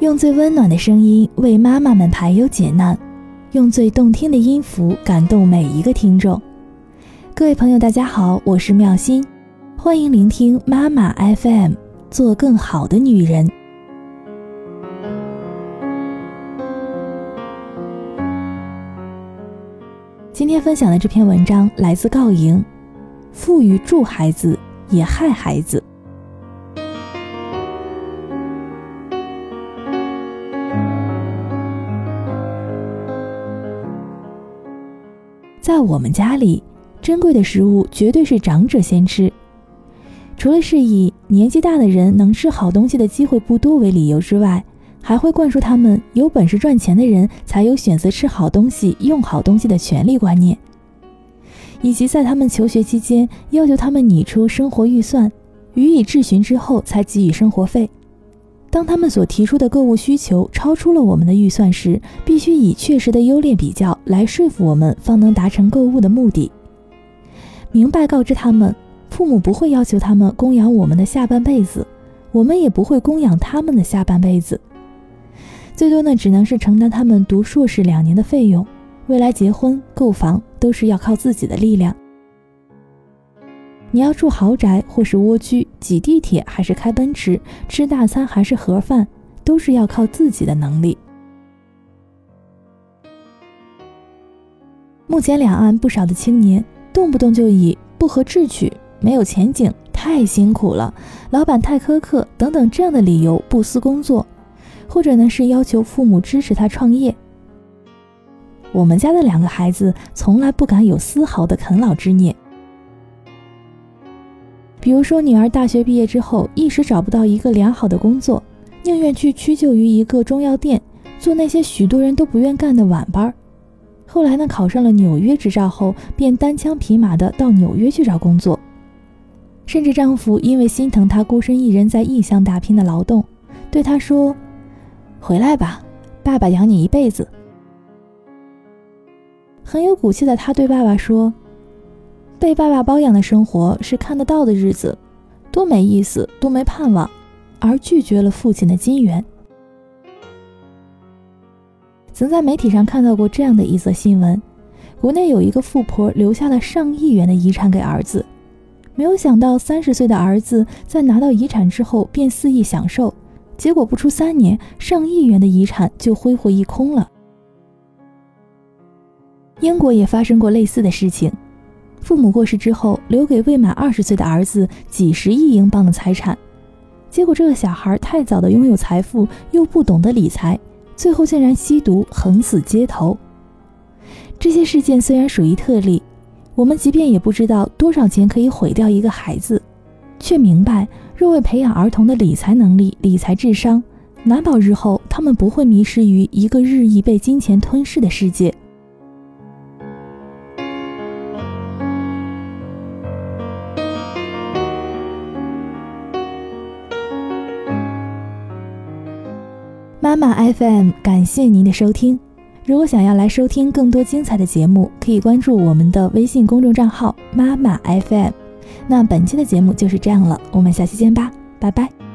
用最温暖的声音为妈妈们排忧解难，用最动听的音符感动每一个听众。各位朋友，大家好，我是妙心，欢迎聆听妈妈 FM，做更好的女人。今天分享的这篇文章来自告莹，富裕助孩子也害孩子。在我们家里，珍贵的食物绝对是长者先吃。除了是以年纪大的人能吃好东西的机会不多为理由之外，还会灌输他们有本事赚钱的人才有选择吃好东西、用好东西的权利观念，以及在他们求学期间要求他们拟出生活预算，予以质询之后才给予生活费。当他们所提出的购物需求超出了我们的预算时，必须以确实的优劣比较来说服我们，方能达成购物的目的。明白告知他们，父母不会要求他们供养我们的下半辈子，我们也不会供养他们的下半辈子。最多呢，只能是承担他们读硕士两年的费用，未来结婚、购房都是要靠自己的力量。你要住豪宅或是蜗居，挤地铁还是开奔驰，吃大餐还是盒饭，都是要靠自己的能力。目前两岸不少的青年，动不动就以不合志趣、没有前景、太辛苦了、老板太苛刻等等这样的理由不思工作，或者呢是要求父母支持他创业。我们家的两个孩子从来不敢有丝毫的啃老之念。比如说，女儿大学毕业之后，一时找不到一个良好的工作，宁愿去屈就于一个中药店，做那些许多人都不愿干的晚班。后来呢，考上了纽约执照后，便单枪匹马的到纽约去找工作。甚至丈夫因为心疼她孤身一人在异乡打拼的劳动，对她说：“回来吧，爸爸养你一辈子。”很有骨气的她对爸爸说。被爸爸包养的生活是看得到的日子，多没意思，多没盼望，而拒绝了父亲的金元。曾在媒体上看到过这样的一则新闻：国内有一个富婆留下了上亿元的遗产给儿子，没有想到三十岁的儿子在拿到遗产之后便肆意享受，结果不出三年，上亿元的遗产就挥霍一空了。英国也发生过类似的事情。父母过世之后，留给未满二十岁的儿子几十亿英镑的财产，结果这个小孩太早的拥有财富，又不懂得理财，最后竟然吸毒，横死街头。这些事件虽然属于特例，我们即便也不知道多少钱可以毁掉一个孩子，却明白若为培养儿童的理财能力、理财智商，难保日后他们不会迷失于一个日益被金钱吞噬的世界。妈妈 FM，感谢您的收听。如果想要来收听更多精彩的节目，可以关注我们的微信公众账号“妈妈 FM”。那本期的节目就是这样了，我们下期见吧，拜拜。